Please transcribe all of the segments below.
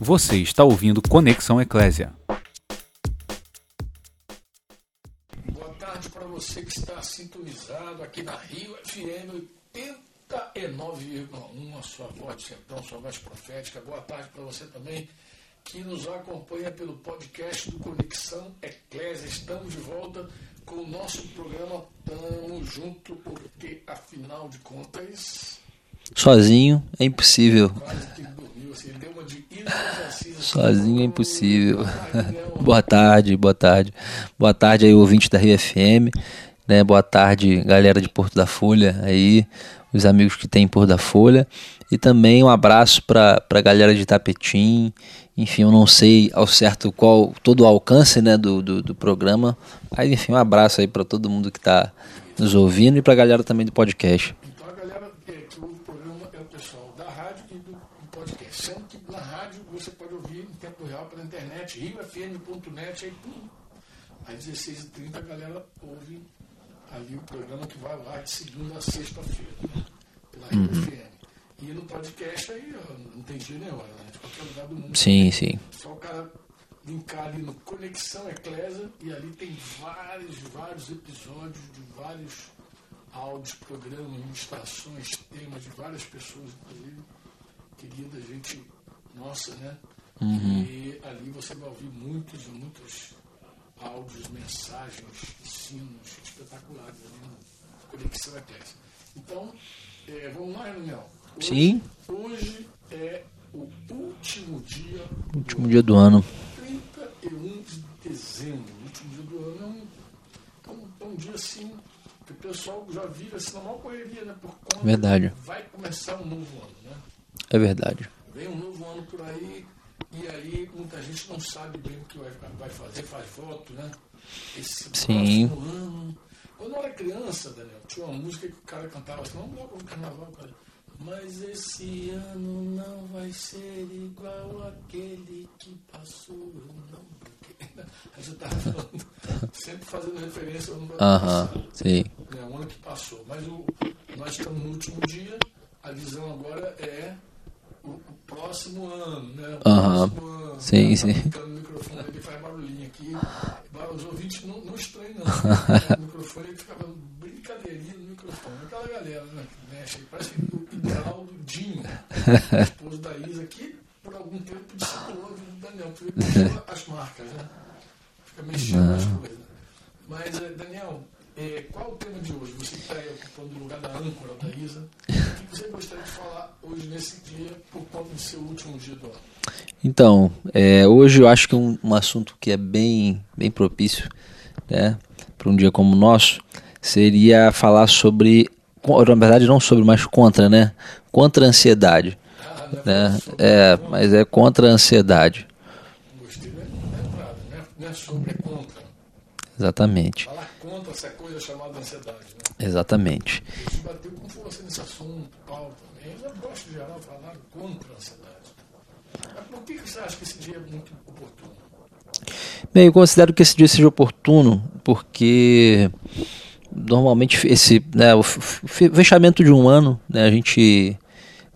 Você está ouvindo Conexão Eclésia. Boa tarde para você que está sintonizado aqui na Rio FM 89,1, a sua voz de sertão, sua voz profética. Boa tarde para você também que nos acompanha pelo podcast do Conexão Eclésia. Estamos de volta com o nosso programa Tamo Junto, porque afinal de contas. Sozinho é impossível. Quase que Sozinho é impossível. boa tarde, boa tarde. Boa tarde aí, ouvinte da Rio FM. Né? Boa tarde, galera de Porto da Folha aí, os amigos que tem em Porto da Folha. E também um abraço para a galera de Tapetim. Enfim, eu não sei ao certo qual todo o alcance né, do, do, do programa. Mas enfim, um abraço aí para todo mundo que está nos ouvindo e para a galera também do podcast. Então a galera é, que o programa é o pessoal da rádio e do, podcast. Sendo que na rádio você pode ouvir em tempo real pela internet, riofm.net, aí pum, às 16h30 a galera ouve ali o programa que vai lá de segunda a sexta-feira, né? pela Rio Uhum. FM. E no podcast aí não tem dia hora, né? De qualquer lugar do mundo. Sim, sim. Só o cara linkar ali no Conexão Eclésia e ali tem vários, vários episódios de vários áudios, programas, ilustrações, temas de várias pessoas, inclusive, querida gente nossa, né? E ali você vai ouvir muitos e muitos áudios, mensagens, ensinos espetaculares ali no Conexão Eclésia. Então, eh, vamos lá, Daniel? Hoje- Sim. Hoje é o último dia Último dia do ano. 31 de dezembro, o último dia do ano. É um, é um, é um dia assim que o pessoal já vive assim, na maior correria, né? Por conta Verdade. vai começar um novo ano, né? É verdade. Vem um novo ano por aí e aí muita gente não sabe bem o que vai, vai fazer, faz voto, né? Esse Sim. ano. Quando eu era criança, Daniel, tinha uma música que o cara cantava assim, vamos logo no carnaval, cara. Mas esse ano não vai ser igual aquele que passou, não. Porque- Aí você tava falando, sempre fazendo referência ao ano passado sim. né, o ano que passou. Mas o, nós estamos no último dia, a visão agora é o, o próximo ano, né? O Aham. próximo ano. Sim, Tá sim. brincando no microfone, ele faz barulhinho aqui. Os ouvintes não, não estranham, não. O microfone ele ficava brincadeirinha no microfone. Aquela galera, né? Que mexe, parece o ideal do Dinho, esposo da Isa, que por algum tempo discipulou do Daniel, porque ele puxou as marcas, né? Fica mexendo nas coisas. Mas, eh, Daniel, eh, qual o tema de hoje? Você que está aí ocupando o lugar da âncora da Isa. O que você gostaria de falar hoje, nesse dia, por conta do seu último dia do ano? Então, é, hoje eu acho que um, um assunto que é bem, bem propício né, para um dia como o nosso seria falar sobre, na verdade não sobre, mas contra, né? Contra a ansiedade. Né? É, mas é contra a ansiedade. Exatamente. Falar contra essa coisa chamada ansiedade, né? Exatamente. Bateu com força nesse assunto, Paulo também. Eu gosto de geral falar contra a ansiedade. Mas por que você acha que esse dia é muito oportuno? Bem, eu considero que esse dia seja oportuno porque normalmente esse, né, o fechamento de um ano, né, a gente,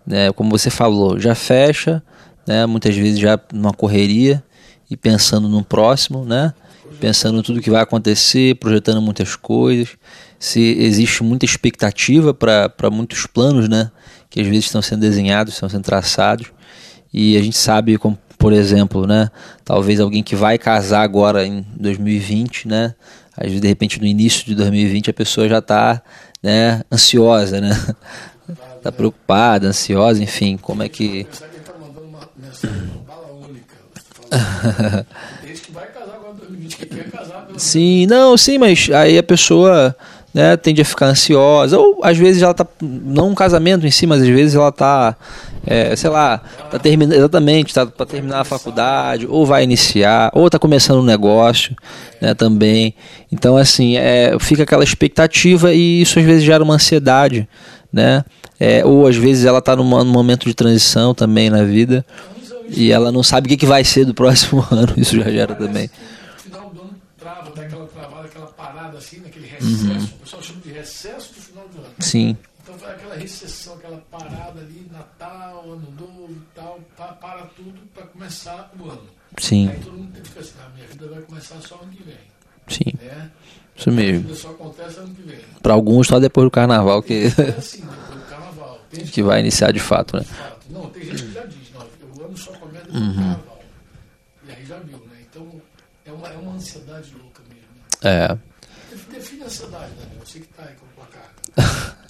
né, como você falou, já fecha, né, muitas vezes já numa correria e pensando no próximo, né, pensando em tudo que vai acontecer, projetando muitas coisas. Se existe muita expectativa para muitos planos, né, que às vezes estão sendo desenhados, estão sendo traçados. E a gente sabe, como, por exemplo, né, talvez alguém que vai casar agora em 2020, né, às vezes de repente no início de 2020 a pessoa já está né, ansiosa, né, está preocupada, ansiosa, enfim, como é que Pensar que ele tá mandando uma mensagem, uma bala única. Falando. Tem gente que vai casar agora em 2020, que quer casar pelo Sim, não, sim, mas aí a pessoa né, tende a ficar ansiosa, ou às vezes ela tá, não um casamento em si, mas às vezes ela tá, é, sei lá, tá terminando, exatamente, tá para terminar a faculdade, ou vai iniciar, ou tá começando um negócio, né, também. Então, assim, é, fica aquela expectativa e isso às vezes gera uma ansiedade, né, é, ou às vezes ela tá num momento de transição também na vida, e ela não sabe o que, que vai ser do próximo ano, isso já gera também. Final do ano trava, dá aquela travada, aquela parada assim, naquele recesso. O pessoal chama de recesso do final do ano. Sim. Então faz aquela recessão, aquela parada ali, Natal, Ano Novo e tal, pa- para tudo para começar o ano. Sim, Aí todo mundo fica assim, ah, minha vida vai começar só ano que vem. sim, Né? Isso mesmo. vida só acontece ano que vem. Para alguns só depois do carnaval que, É assim, depois do carnaval. Tem que vai iniciar de fato, né? de fato. Não, tem gente que já diz, não, o ano só começa depois Uhum. do carnaval. E aí já viu, né? Então é uma, é uma ansiedade louca mesmo. né? É. Define a ansiedade, Daniel. Você que tá aí com a carga.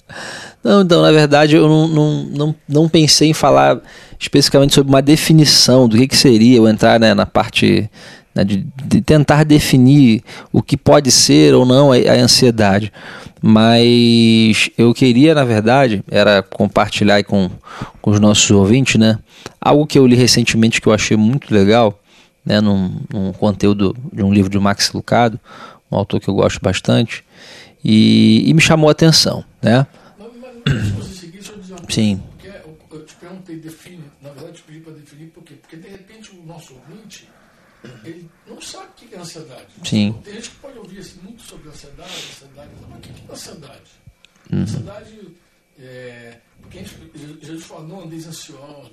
Não, então, na verdade, eu não, não, não, não pensei em falar especificamente sobre uma definição do que, que seria eu entrar né, na parte né, de, de tentar definir o que pode ser ou não a, a ansiedade. Mas eu queria, na verdade, era compartilhar com, com os nossos ouvintes, né? Algo que eu li recentemente que eu achei muito legal, né, num, num conteúdo de um livro de Max Lucado, um autor que eu gosto bastante, e, e me chamou a atenção, né? Mas, mas seguir. Sim. Eu te perguntei, define. Na verdade, eu te pedi para definir por quê? Porque de repente o nosso ouvinte, ele não sabe o que é ansiedade. Sim. Tem gente que pode ouvir assim, muito sobre ansiedade, ansiedade, mas o que é ansiedade? Uhum. Ansiedade é. Porque a gente, Jesus fala, não andeis ansiosos,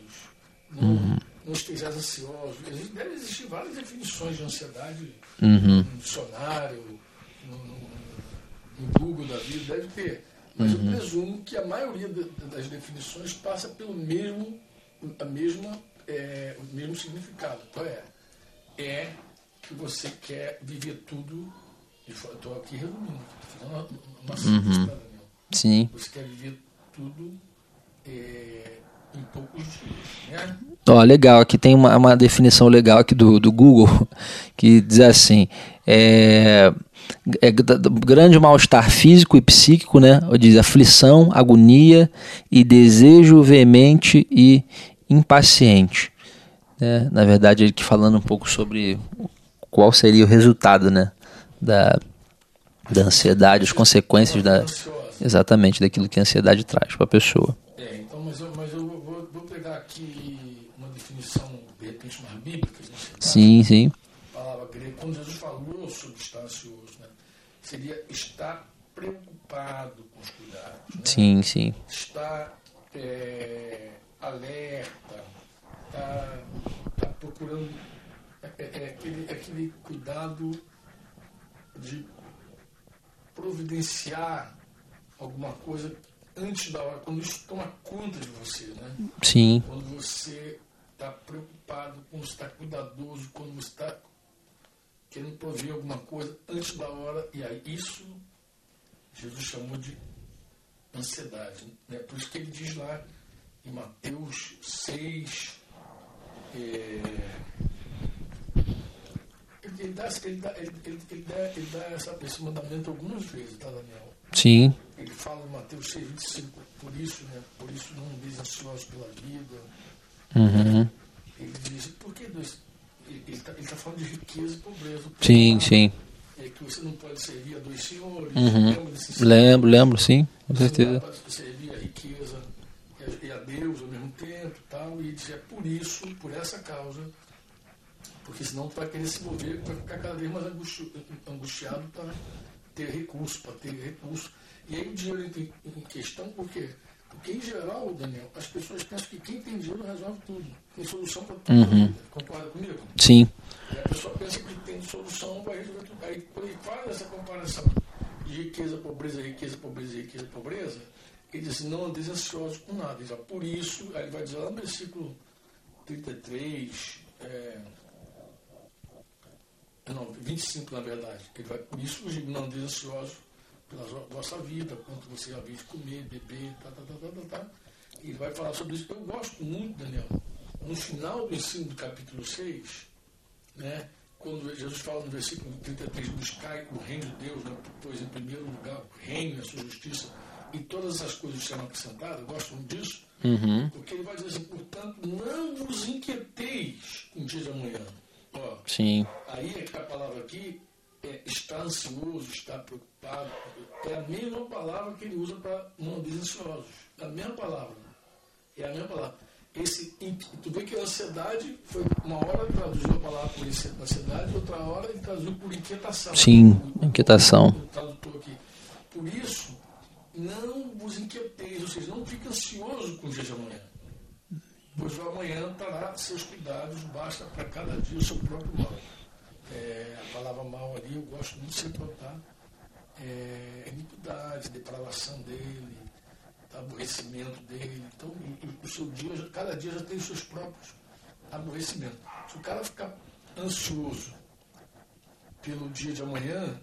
não, Uhum. não estejais ansiosos. Deve existir várias definições de ansiedade Uhum. no dicionário, no, no, no Google da vida, deve ter. Mas Uhum. eu presumo que a maioria das definições passa pelo mesmo, a mesma, é, o mesmo significado. Qual é? É que você quer viver tudo, estou aqui resumindo, estou fazendo uma, uma síntese, tá, Daniel? Sim. Você quer viver tudo é, em poucos dias, né? Ó, legal, aqui tem uma, uma definição legal aqui do, do Google que diz assim: é, é grande mal-estar físico e psíquico, né? Diz aflição, agonia e desejo veemente e impaciente. Né? Na verdade, ele que falando um pouco sobre qual seria o resultado, né? Da, da ansiedade, as consequências da, exatamente daquilo que a ansiedade traz para a pessoa. É, então, mas eu, mas eu vou, vou pegar aqui uma definição, de repente, mais bíblica, ansiedade. Sim, sim. palavra grega, quando Jesus falou sobre estar ansioso, né, seria estar preocupado com os cuidados, né? Sim, sim. estar é, alerta, estar tá procurando é, é, é aquele, aquele cuidado de providenciar alguma coisa antes da hora, quando isso toma conta de você, né? Sim. quando você está preocupado, quando você está cuidadoso, quando você está querendo prover alguma coisa antes da hora, e aí isso Jesus chamou de ansiedade. Né? Por isso que ele diz lá em Mateus 6, é, ele, dá, ele, dá, ele, ele, ele dá, ele dá essa, esse mandamento algumas vezes, tá, Daniel? Sim. Ele fala em Mateus 6, 25, por isso, né? Por isso não andeis ansiosos pela vida. Uhum. Ele diz, por que dois? Ele está tá falando de riqueza e pobreza. Sim, Ah, sim. É que você não pode servir a dois senhores. Uhum. Lembro, lembro, sim, com Você certeza. não pode servir a riqueza e a- Deus ao mesmo tempo e tal. E diz, é por isso, por essa causa, porque senão tu vai querer se mover, vai ficar cada vez mais angusti- angustiado para ter recurso, para ter recurso. E aí o dinheiro entra em questão, por quê? Porque em geral, Daniel, as pessoas pensam que quem tem dinheiro resolve tudo. Tem solução para tudo. vida. Concorda comigo? Sim, E a pessoa pensa que tem solução para resolver tudo. Aí quando ele faz essa comparação de riqueza, pobreza, riqueza, pobreza, riqueza, pobreza, ele diz não andeis ansiosos com nada. Ó, por isso, aí ele vai dizer lá no versículo 33, é, não, 25 na verdade, que ele vai, por isso não andeis ansiosos pela vo- vossa vida, quanto você havia de comer, beber, tá, tá, tá, tá, tá, tá. E ele vai falar sobre isso. Eu gosto muito, Daniel, no final do ensino do capítulo 6, né? Quando Jesus fala no versículo 33, buscai o reino de Deus, né? pois em primeiro lugar o reino e a sua justiça, e todas essas coisas serão acrescentadas, eu gosto muito disso, Uhum. porque ele vai dizer assim, portanto, não vos inquieteis com o dia de amanhã. Ó, sim, aí é que a palavra aqui é estar ansioso, estar preocupado, é a mesma palavra que ele usa para não ansiosos. É a mesma palavra. É a mesma palavra. Esse, tu vê que a ansiedade foi uma hora traduziu a palavra por ansi- ansiedade, outra hora ele traduziu por inquietação. Sim, O- o- inquietação. o tradutor aqui. Por isso não vos inquieteis, ou seja, não fique ansioso com o dia de amanhã. Pois o amanhã trará seus cuidados, basta para cada dia o seu próprio mal. É, a palavra mal ali eu gosto muito de se botar. É, iniquidade, depravação dele, aborrecimento dele. Então, o seu dia, cada dia já tem os seus próprios aborrecimentos. Se o cara ficar ansioso pelo dia de amanhã,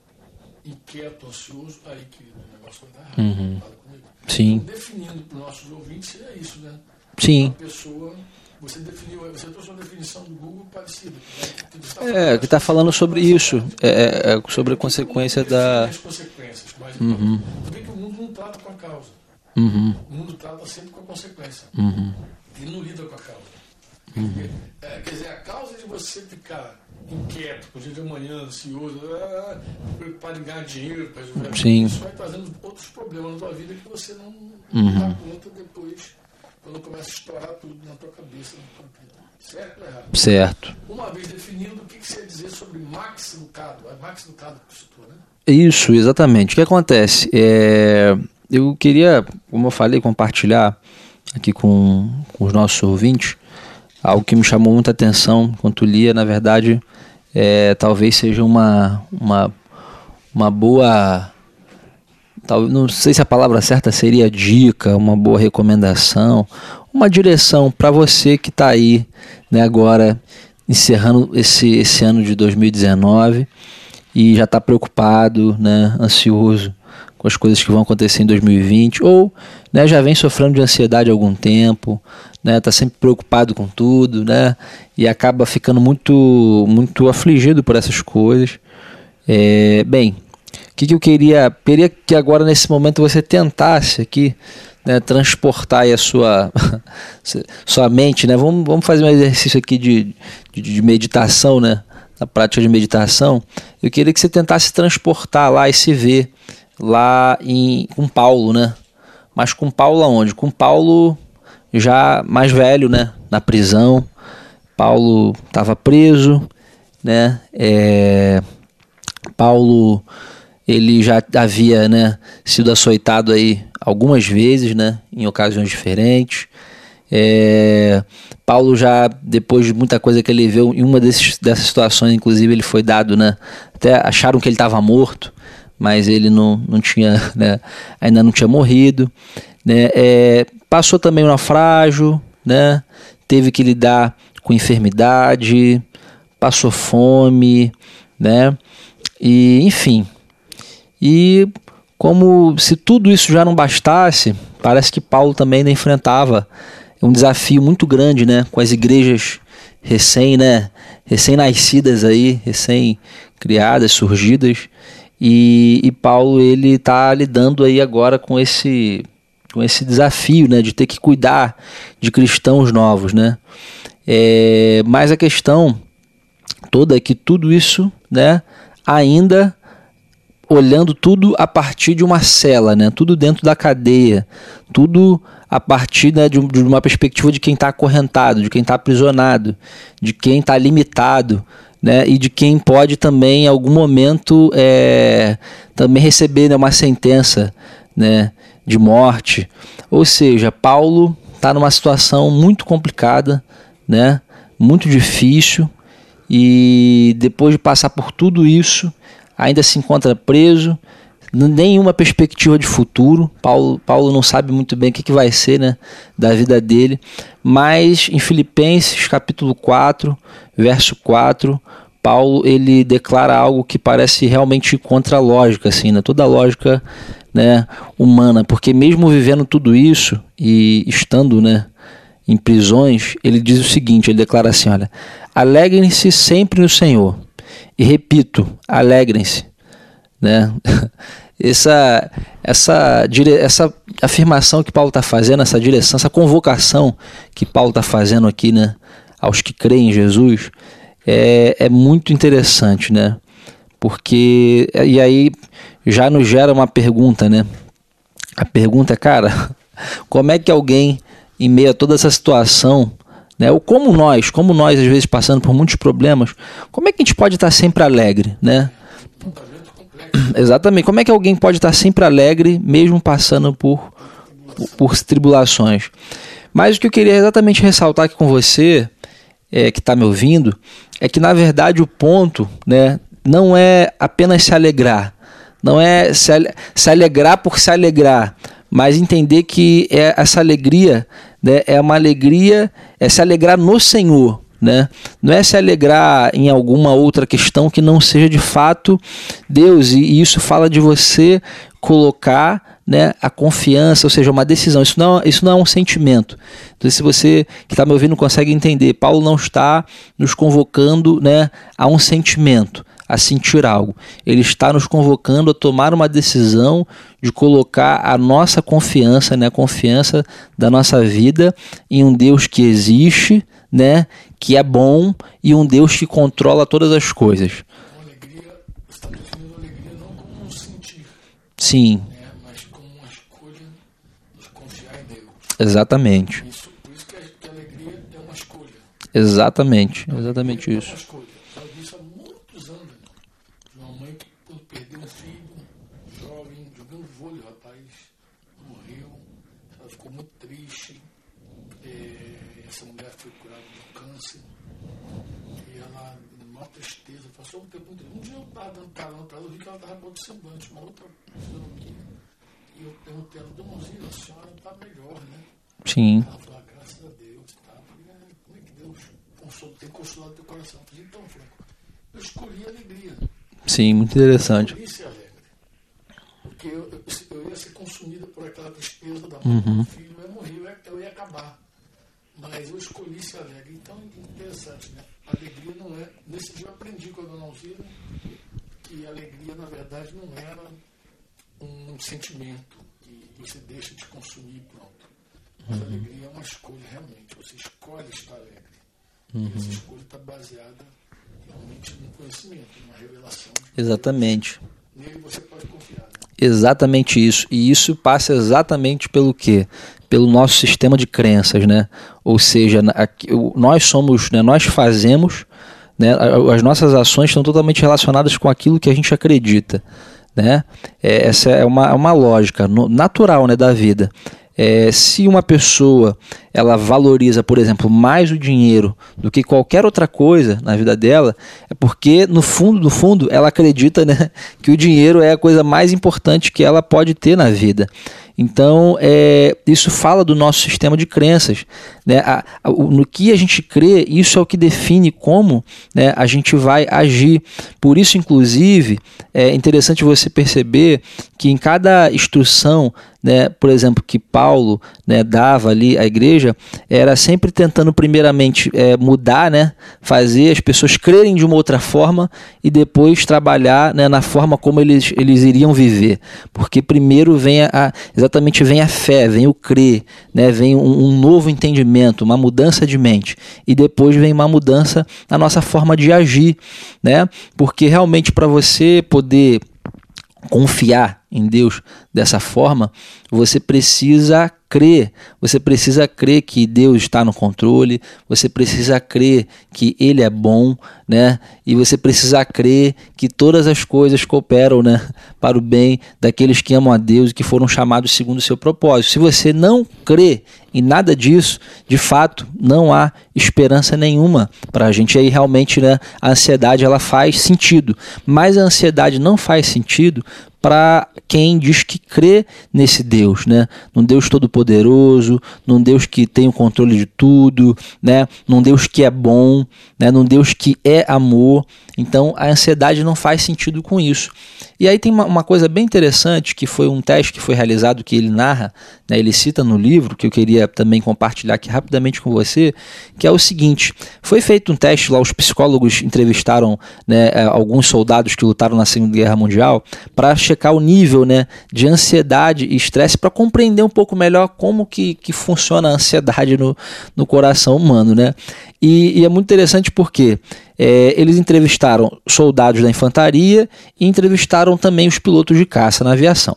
inquieto, ansioso, aí que o negócio vai dar errado. Uhum. Sim. Então, definindo para os nossos ouvintes, é isso, né? Sim. Uma pessoa, você definiu, você trouxe uma definição do Google parecida. Né? É, que está falando sobre isso, é, é, é, sobre a consequência da. As consequências, mas uhum. tu vê que o mundo não trata com a causa. Uhum. O mundo trata sempre com a consequência. Uhum. Ele não lida com a causa. Uhum. É, quer dizer, a causa de você ficar inquieto, o dia de amanhã, ansioso, ah, preocupado em ganhar dinheiro, para resolver Sim. isso vai trazendo outros problemas na tua vida que você não Uhum. dá conta depois, quando começa a estourar tudo na tua cabeça. Certo ou errado? Certo. Uma vez definido, o que, que você ia dizer sobre Max Lucado? É Max Lucado que citou, né? Isso, exatamente. O que acontece? É, eu queria, como eu falei, compartilhar aqui com, com os nossos ouvintes algo que me chamou muita atenção enquanto lia. Na verdade, é, talvez seja uma, uma, uma boa. Tal, não sei se a palavra certa seria dica, uma boa recomendação, uma direção para você que está aí né, agora encerrando esse, esse ano de 2019 e já está preocupado, né, ansioso com as coisas que vão acontecer em 2020 ou né, já vem sofrendo de ansiedade há algum tempo, né, tá sempre preocupado com tudo, né, e acaba ficando muito muito afligido por essas coisas. É, bem, o que, que eu queria, queria que agora nesse momento você tentasse aqui né, transportar a sua sua mente, né? Vamos, vamos fazer um exercício aqui de, de, de meditação, né? Na prática de meditação, eu queria que você tentasse transportar lá e se ver lá em, com Paulo, né? Mas com Paulo aonde? Com Paulo já mais velho, né? Na prisão. Paulo estava preso, né? É, Paulo ele já havia, né, sido açoitado aí algumas vezes, né, em ocasiões diferentes. É, Paulo já depois de muita coisa que ele viu em uma desses, dessas situações, inclusive ele foi dado, né, até acharam que ele estava morto, mas ele não, não tinha, né, ainda não tinha morrido, né, é, passou também o naufrágio, né, teve que lidar com enfermidade, passou fome, né, e enfim, e como se tudo isso já não bastasse, parece que Paulo também ainda enfrentava um desafio muito grande, né, com as igrejas recém, né, recém-nascidas aí, recém-criadas, surgidas, e, e Paulo ele está lidando aí agora com esse com esse desafio, né, de ter que cuidar de cristãos novos, né. É, mas a questão toda é que tudo isso, né, ainda olhando tudo a partir de uma cela, né? Tudo dentro da cadeia, tudo a partir né, de, de uma perspectiva de quem está acorrentado, de quem está aprisionado, de quem está limitado, né? E de quem pode também, em algum momento, é, também receber né, uma sentença, né? De morte. Ou seja, Paulo está numa situação muito complicada, né? Muito difícil e depois de passar por tudo isso ainda se encontra preso, nenhuma perspectiva de futuro. Paulo, Paulo não sabe muito bem o que, que vai ser né, da vida dele, mas em Filipenses capítulo 4, verso 4, Paulo ele declara algo que parece realmente contra a lógica, assim, né, toda a lógica né, humana, porque mesmo vivendo tudo isso e estando né, em prisões, ele diz o seguinte: ele declara assim: olha, alegrem-se sempre no Senhor. E repito, alegrem-se. Né? Essa, essa, essa afirmação que Paulo está fazendo, essa direção, essa convocação que Paulo está fazendo aqui né, aos que creem em Jesus, é, é muito interessante, né? Porque, e aí já nos gera uma pergunta, né? A pergunta é, cara, como é que alguém, em meio a toda essa situação, né? Ou como nós, como nós às vezes passando por muitos problemas, como é que a gente pode estar sempre alegre, né? Exatamente. Como é que alguém pode estar sempre alegre, mesmo passando por, por, por tribulações? Mas o que eu queria exatamente ressaltar aqui com você, é, que está me ouvindo, é que na verdade o ponto né, não é apenas se alegrar, não é se, se alegrar por se alegrar, mas entender que é, essa alegria né, é uma alegria, é se alegrar no Senhor. Né? Não é se alegrar em alguma outra questão que não seja de fato Deus, e isso fala de você colocar né, a confiança, ou seja, uma decisão. Isso não, isso não é um sentimento. Então, se você que está me ouvindo consegue entender, Paulo não está nos convocando né, a um sentimento, a sentir algo. Ele está nos convocando a tomar uma decisão de colocar a nossa confiança, né, a confiança da nossa vida em um Deus que existe, né, que é bom e um Deus que controla todas as coisas. Está definindo alegria não como um sentir, Sim, mas como uma escolha de confiar em Deus. exatamente. Isso, por isso que a, alegria é uma escolha. Exatamente, exatamente isso. escolha. Eu vi isso há muitos anos. De uma mãe que quando perdeu um filho, jovem, jogando vôlei, o rapaz morreu. Ela ficou muito triste. É, essa mulher foi curada de um câncer. E ela, na maior tristeza, passou um tempo muito Um dia eu estava dando parando para ela, eu vi que ela estava com outro semblante, uma outra fisionomia. E eu perguntei Dona a senhora está melhor, né? Sim, Ela falou, graças a Deus. Tá? "É, como é que Deus consola, tem consolado teu coração? Eu falei, então, Franco, eu escolhi a alegria. sim, muito interessante. Eu escolhi ser alegre. Porque eu, eu, eu ia ser consumida por aquela tristeza da mãe do filho, eu ia morrer, eu ia, eu ia acabar. Mas eu escolhi ser alegre. Então, interessante, né? A alegria não é... Nesse dia eu aprendi com a dona Alzira que a alegria, na verdade, não era um sentimento que você deixa de consumir e pronto. Mas a alegria é uma escolha, realmente. Você escolhe estar alegre. E essa escolha está baseada realmente no conhecimento, numa revelação. Exatamente. Nele você pode confiar. Né? Exatamente isso. E isso passa exatamente pelo quê? Pelo nosso sistema de crenças, né? Ou seja, nós somos, né, nós fazemos, né, as nossas ações estão totalmente relacionadas com aquilo que a gente acredita, né? É, essa é uma, é uma lógica natural, né, da vida. É, se uma pessoa ela valoriza, por exemplo, mais o dinheiro do que qualquer outra coisa na vida dela, é porque no fundo, no fundo, ela acredita né, que o dinheiro é a coisa mais importante que ela pode ter na vida. Então, é, isso fala do nosso sistema de crenças. Né? A- a- no que a gente crê, isso é o que define como né, a gente vai agir. Por isso, inclusive, é interessante você perceber que em cada instrução, né, por exemplo, que Paulo né, dava ali à igreja, era sempre tentando, primeiramente, é, mudar, né, fazer as pessoas crerem de uma outra forma e depois trabalhar né, na forma como eles, eles iriam viver. Porque primeiro vem a, exatamente vem a fé, vem o crer, né, vem um, um novo entendimento, uma mudança de mente. E depois vem uma mudança na nossa forma de agir. Né? Porque realmente para você poder confiar em Deus dessa forma, você precisa crer, você precisa crer que Deus está no controle, você precisa crer que Ele é bom, né? E você precisa crer que todas as coisas cooperam, né, para o bem daqueles que amam a Deus e que foram chamados segundo o seu propósito. Se você não crê em nada disso, de fato, não há esperança nenhuma para a gente. Aí realmente, né, a ansiedade ela faz sentido, mas a ansiedade não faz sentido para quem diz que crê nesse Deus, né? Num Deus todo-poderoso, num Deus que tem o controle de tudo, né? Num Deus que é bom, né? Num Deus que é amor. Então a ansiedade não faz sentido com isso. E aí tem uma, uma coisa bem interessante que foi um teste que foi realizado que ele narra, né? Ele cita no livro que eu queria também compartilhar aqui rapidamente com você, que é o seguinte: foi feito um teste lá, os psicólogos entrevistaram né, eh, alguns soldados que lutaram na Segunda Guerra Mundial para checar o nível né, de ansiedade e estresse para compreender um pouco melhor como que, que funciona a ansiedade no, no coração humano. Né? E, e é muito interessante porque é, eles entrevistaram soldados da infantaria e entrevistaram também os pilotos de caça na aviação.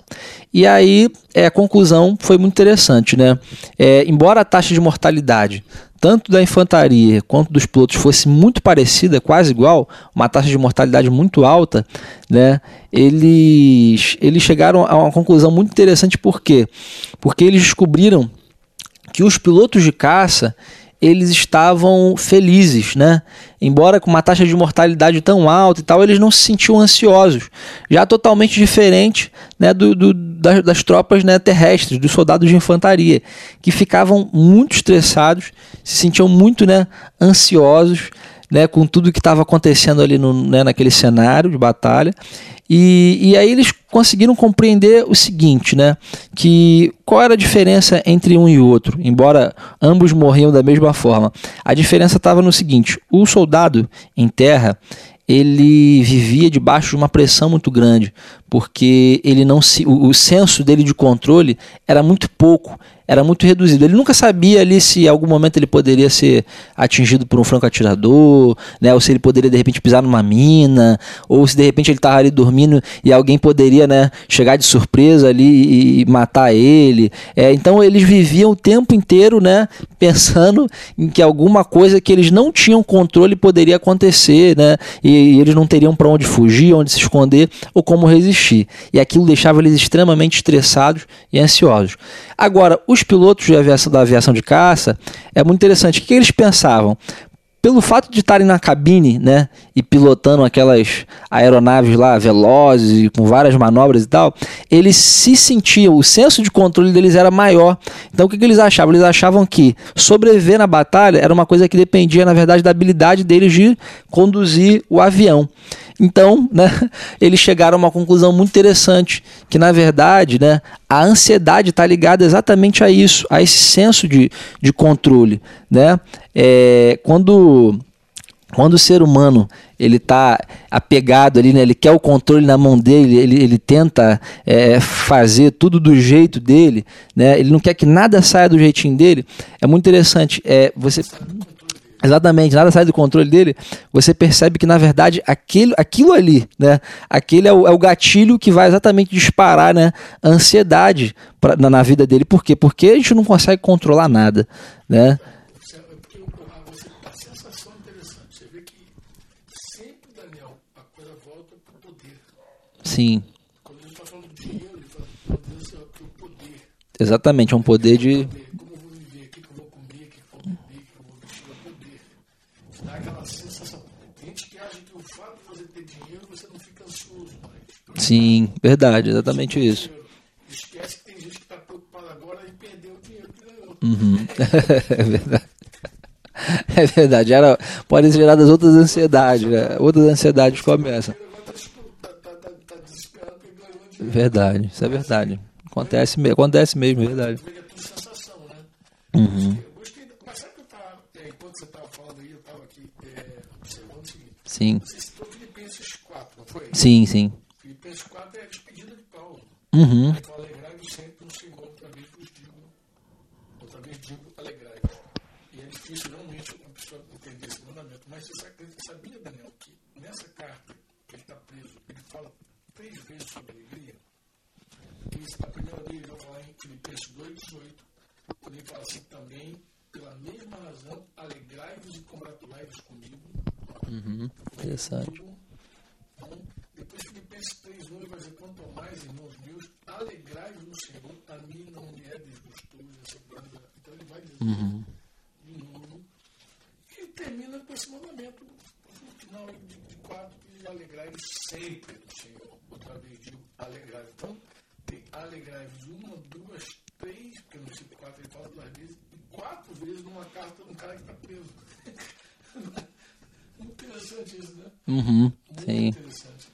E aí é, a conclusão foi muito interessante, né? É, embora a taxa de mortalidade tanto da infantaria quanto dos pilotos fosse muito parecida, quase igual, uma taxa de mortalidade muito alta, né, eles, eles chegaram a uma conclusão muito interessante, por quê? Porque eles descobriram que os pilotos de caça eles estavam felizes, né? Embora com uma taxa de mortalidade tão alta e tal, eles não se sentiam ansiosos. Já totalmente diferente né, do, do das, das, tropas né, terrestres, dos soldados de infantaria, que ficavam muito estressados, se sentiam muito né, ansiosos né, com tudo que estava acontecendo ali no, né, naquele cenário de batalha. E, e aí eles conseguiram compreender o seguinte, né? Que qual era a diferença entre um e outro, embora ambos morriam da mesma forma. A diferença estava no seguinte: o soldado em terra ele vivia debaixo de uma pressão muito grande, porque ele não se, o, o senso dele de controle era muito pouco, era muito reduzido. Ele nunca sabia ali se em algum momento ele poderia ser atingido por um franco atirador, né, ou se ele poderia de repente pisar numa mina, ou se de repente ele estava ali dormindo e alguém poderia, né, chegar de surpresa ali e, matar ele. É, então eles viviam o tempo inteiro, né, pensando em que alguma coisa que eles não tinham controle poderia acontecer, né, e, e eles não teriam para onde fugir, onde se esconder ou como resistir. E aquilo deixava eles extremamente estressados e ansiosos. Agora, os pilotos de aviação, da aviação de caça, é muito interessante. O que eles pensavam? Pelo fato de estarem na cabine, né, e pilotando aquelas aeronaves lá velozes, com várias manobras e tal, eles se sentiam, o senso de controle deles era maior. Então o que, que eles achavam? Eles achavam que sobreviver na batalha era uma coisa que dependia, na verdade, da habilidade deles de conduzir o avião. Então, né, eles chegaram a uma conclusão muito interessante, que na verdade, né, a ansiedade está ligada exatamente a isso, a esse senso de, de controle, né? É, quando quando o ser humano ele está apegado ali, né? ele quer o controle na mão dele, ele, ele tenta é, fazer tudo do jeito dele, né? ele não quer que nada saia do jeitinho dele. É muito interessante. É, você Exatamente, nada sai do controle dele. Você percebe que, na verdade, aquele, aquilo ali, né? Aquele é o, é o gatilho que vai exatamente disparar né, a ansiedade pra, na, na, vida dele. Por quê? Porque a gente não consegue controlar nada, né? A sensação interessante. Você vê que sempre, Daniel, a coisa volta para o poder. Sim. Quando a gente está falando de dinheiro, ele fala do poder. Exatamente, é um poder de Sim, verdade, exatamente isso. Esquece que tem gente que está preocupada agora em perder o dinheiro que ganhou. Uhum. é verdade. É verdade, Era, pode gerar das outras ansiedades, né? outras ansiedades começam. Verdade, isso é verdade. Acontece, acontece mesmo, é verdade. Uhum. Mas sabe que eu estava, enquanto você estava falando aí, eu estava aqui observando o seguinte. Sim. Filipenses 4, não foi? Sim, sim. Uhum. Então, alegrai-vos sempre no Senhor, outra vez vos digo, outra vez digo, alegrai-vos. E é difícil realmente uma pessoa entender esse mandamento, mas você sabia, Daniel, que nessa carta que ele está preso, ele fala três vezes sobre alegria? Que a primeira vez ele vai falar em Filipenses 2, 18, quando ele fala assim também, pela mesma razão, alegrai-vos e congratulai-vos comigo. Uhum. Interessante. Então, depois Filipenses 3, 1, ele vai dizer, quanto mais, irmãos meus, alegrai-vos no Senhor, a mim não me é desgostoso essa coisa. Então ele vai dizer uhum. de novo. E termina com esse mandamento, no final de, de 4, que alegrai-vos sempre no Senhor. Outra vez digo, alegrai-vos. Então, tem alegrai-vos uma, duas, três, porque no versículo 4 ele fala duas vezes, e quatro vezes numa carta de um cara que está preso. Interessante isso, né? Uhum, Muito sim. interessante.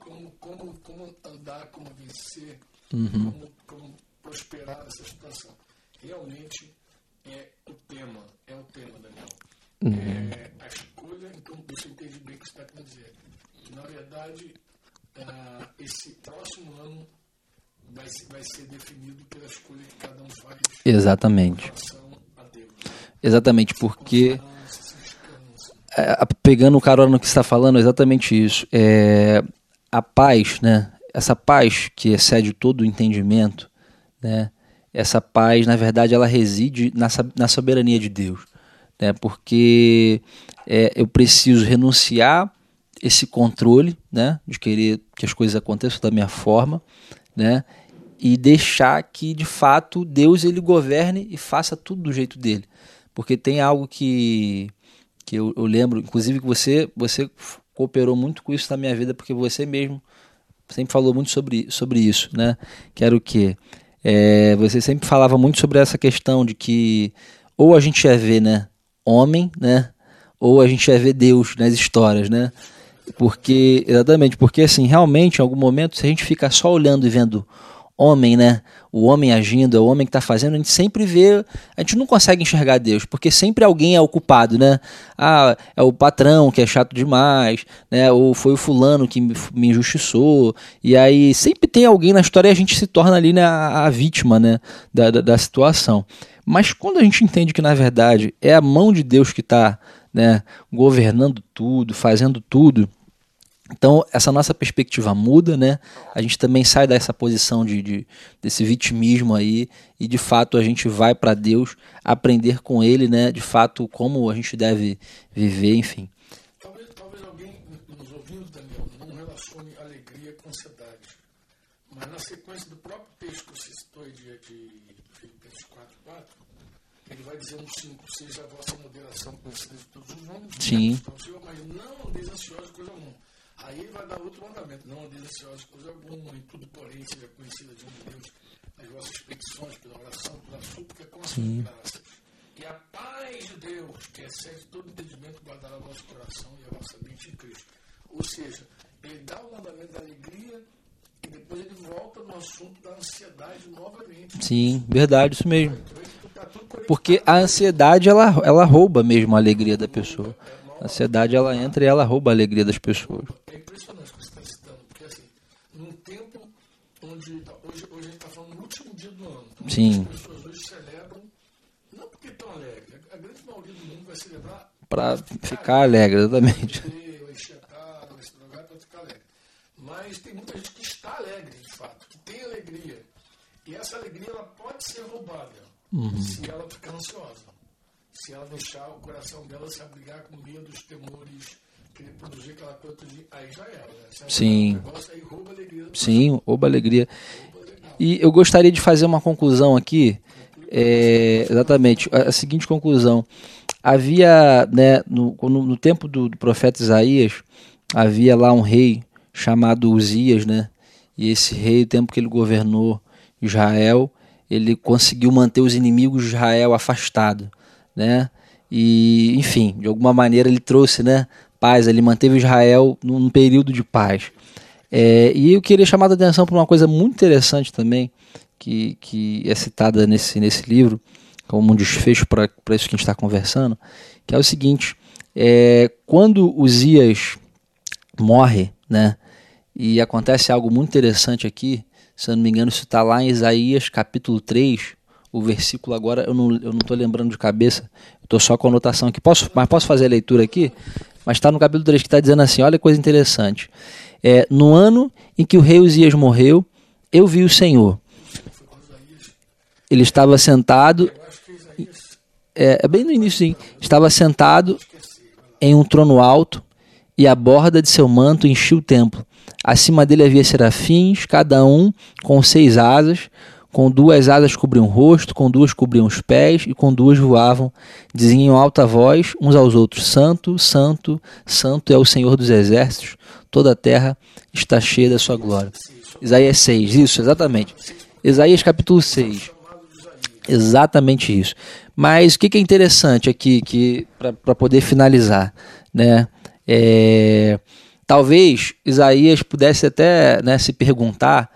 Como, como, andar, como vencer, uhum. como, como prosperar nessa situação. Realmente é o tema, é o tema, Daniel. Uhum. É a escolha, então você entende bem o que você está querendo dizer. Na verdade, uh, esse próximo ano vai, vai ser definido pela escolha que cada um faz. Exatamente. Exatamente, porque é, pegando o carona no que está falando, é exatamente isso. É, a paz, né? Essa paz que excede todo o entendimento, né? Essa paz, na verdade, ela reside na, soberania de Deus. né? Porque é, eu preciso renunciar esse controle, né? De querer que as coisas aconteçam da minha forma, né? E deixar que de fato Deus ele governe e faça tudo do jeito dele, porque tem algo que que eu, eu lembro, inclusive que você você cooperou muito com isso na minha vida, porque você mesmo sempre falou muito sobre, sobre isso, né? Que era o quê? É, você sempre falava muito sobre essa questão de que ou a gente ia ver, né, homem, né, ou a gente ia ver Deus nas histórias, né? Porque, exatamente, porque assim, realmente, em algum momento, se a gente fica só olhando e vendo homem, né? O homem agindo, é o homem que está fazendo, a gente sempre vê, a gente não consegue enxergar Deus, porque sempre alguém é o culpado, né? Ah, é o patrão que é chato demais, né? Ou foi o fulano que me injustiçou, e aí sempre tem alguém na história e a gente se torna ali né, a, a vítima, né? Da, da, da, situação. Mas quando a gente entende que na verdade é a mão de Deus que está né, governando tudo, fazendo tudo, então, essa nossa perspectiva muda, né? A gente também sai dessa posição de, de desse vitimismo aí e de fato a gente vai para Deus aprender com Ele, né? De fato, como a gente deve viver, enfim. Talvez, talvez alguém nos ouvindo, Daniel, não relacione alegria com ansiedade. Mas na sequência do próprio texto que você citou de, de Filipenses 4, 4, ele vai dizer no 5, seja a vossa moderação conhecida de todos os homens. Sim. Então, mas não andeis ansiosos coisa alguma Aí ele vai dar outro mandamento. Não andeis ansiosos coisa alguma, em tudo, porém, seja conhecida de um Deus as vossas petições pela oração, pela súplica, com as graças. E a paz de Deus, que excede todo entendimento, guardará o vosso coração e a vossa mente em Cristo. Ou seja, ele dá o mandamento da alegria e depois ele volta no assunto da ansiedade novamente. Sim, verdade, isso mesmo. Porque a ansiedade, ela, ela rouba mesmo a alegria da pessoa. A ansiedade, ela entra e ela rouba a alegria das pessoas. Sim. As pessoas hoje celebram, não porque estão alegres, a grande maioria do mundo vai celebrar para ficar alegre, exatamente. Mas tem muita gente que está alegre, de fato, que tem alegria. E essa alegria ela pode ser roubada uhum. se ela ficar ansiosa. Se ela deixar o coração dela se abrigar com medo, os temores, querer produzir aquela coisa de. Aí já era. Né? Sim. Negócio, aí rouba alegria Sim, rouba alegria. E eu gostaria de fazer uma conclusão aqui, é, exatamente, a, seguinte conclusão. Havia, né, no, no, no tempo do, do, profeta Isaías, havia lá um rei chamado Uzias, né? E esse rei, o tempo que ele governou Israel, ele conseguiu manter os inimigos de Israel afastados, né? E, enfim, de alguma maneira ele trouxe, né, paz, ele manteve Israel num período de paz. É, e eu queria chamar a atenção para uma coisa muito interessante também, que, que é citada nesse, nesse livro, como um desfecho para isso que a gente está conversando, que é o seguinte: é, quando Uzias morre, né, e acontece algo muito interessante aqui, se eu não me engano, isso está lá em Isaías capítulo 3, o versículo agora, eu não estou não lembrando de cabeça, estou só com a anotação aqui, posso, mas posso fazer a leitura aqui? Mas está no capítulo 3 que está dizendo assim: olha coisa interessante. É, no ano em que o rei Uzias morreu, eu vi o Senhor. Ele estava sentado. É, é bem no início, sim. Estava sentado em um trono alto e a borda de seu manto enchia o templo. Acima dele havia serafins, cada um com seis asas. Com duas asas cobriam o rosto, com duas cobriam os pés e com duas voavam. Diziam em alta voz uns aos outros: Santo, Santo, Santo é o Senhor dos exércitos, toda a terra está cheia da sua glória. Isaías 6, isso, exatamente. Isaías capítulo 6. Exatamente isso. Mas o que, é interessante aqui, que para poder finalizar, né? É, talvez Isaías pudesse até né, se perguntar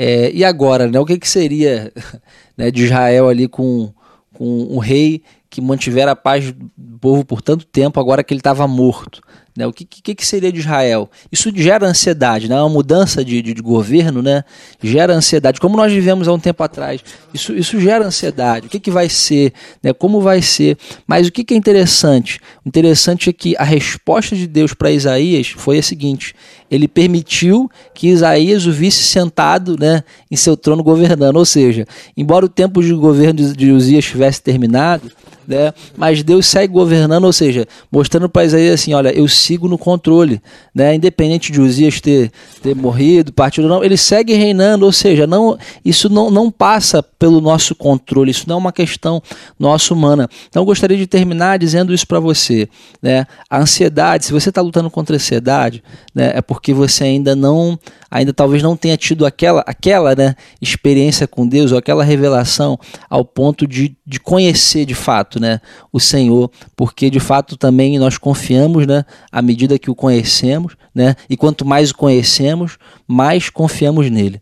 é, e agora, né, o que, que seria né, de Israel ali com, com um rei que mantivera a paz do povo por tanto tempo, agora que ele estava morto? Né? O que, que, que, seria de Israel? Isso gera ansiedade, né? uma mudança de, de, de, governo né? gera ansiedade, como nós vivemos há um tempo atrás. Isso, isso gera ansiedade. O que, que vai ser? Né? Como vai ser? Mas o que, que é interessante? O interessante é que a resposta de Deus para Isaías foi a seguinte: ele permitiu que Isaías o visse sentado né, em seu trono governando. Ou seja, embora o tempo de governo de Uzias tivesse terminado, né? Mas Deus segue governando, ou seja, mostrando para Isaías assim, olha, eu sigo no controle, né? Independente de Uzias ter, ter morrido, partido ou não, ele segue reinando, ou seja, não, isso não, não passa pelo nosso controle, isso não é uma questão nossa humana. Então eu gostaria de terminar dizendo isso para você, né? A ansiedade, se você está lutando contra a ansiedade, né, é porque você ainda não, ainda talvez não tenha tido aquela, aquela né, experiência com Deus ou aquela revelação ao ponto de, de conhecer de fato né, o Senhor, porque de fato também nós confiamos né, à medida que o conhecemos, né, e quanto mais o conhecemos, mais confiamos nele.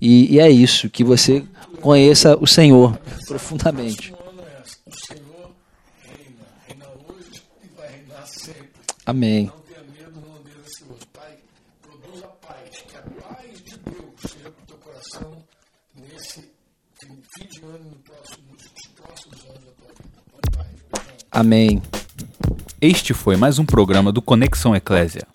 E, e é isso, que você conheça o Senhor profundamente. Amém. Não tenha medo, não andeis Pai, produza paz. Que a paz de Deus seja para o teu coração nesse fim de ano, no próximo, nos próximos anos da tua vida. Amém. Este foi mais um programa do Conexão Eclésia.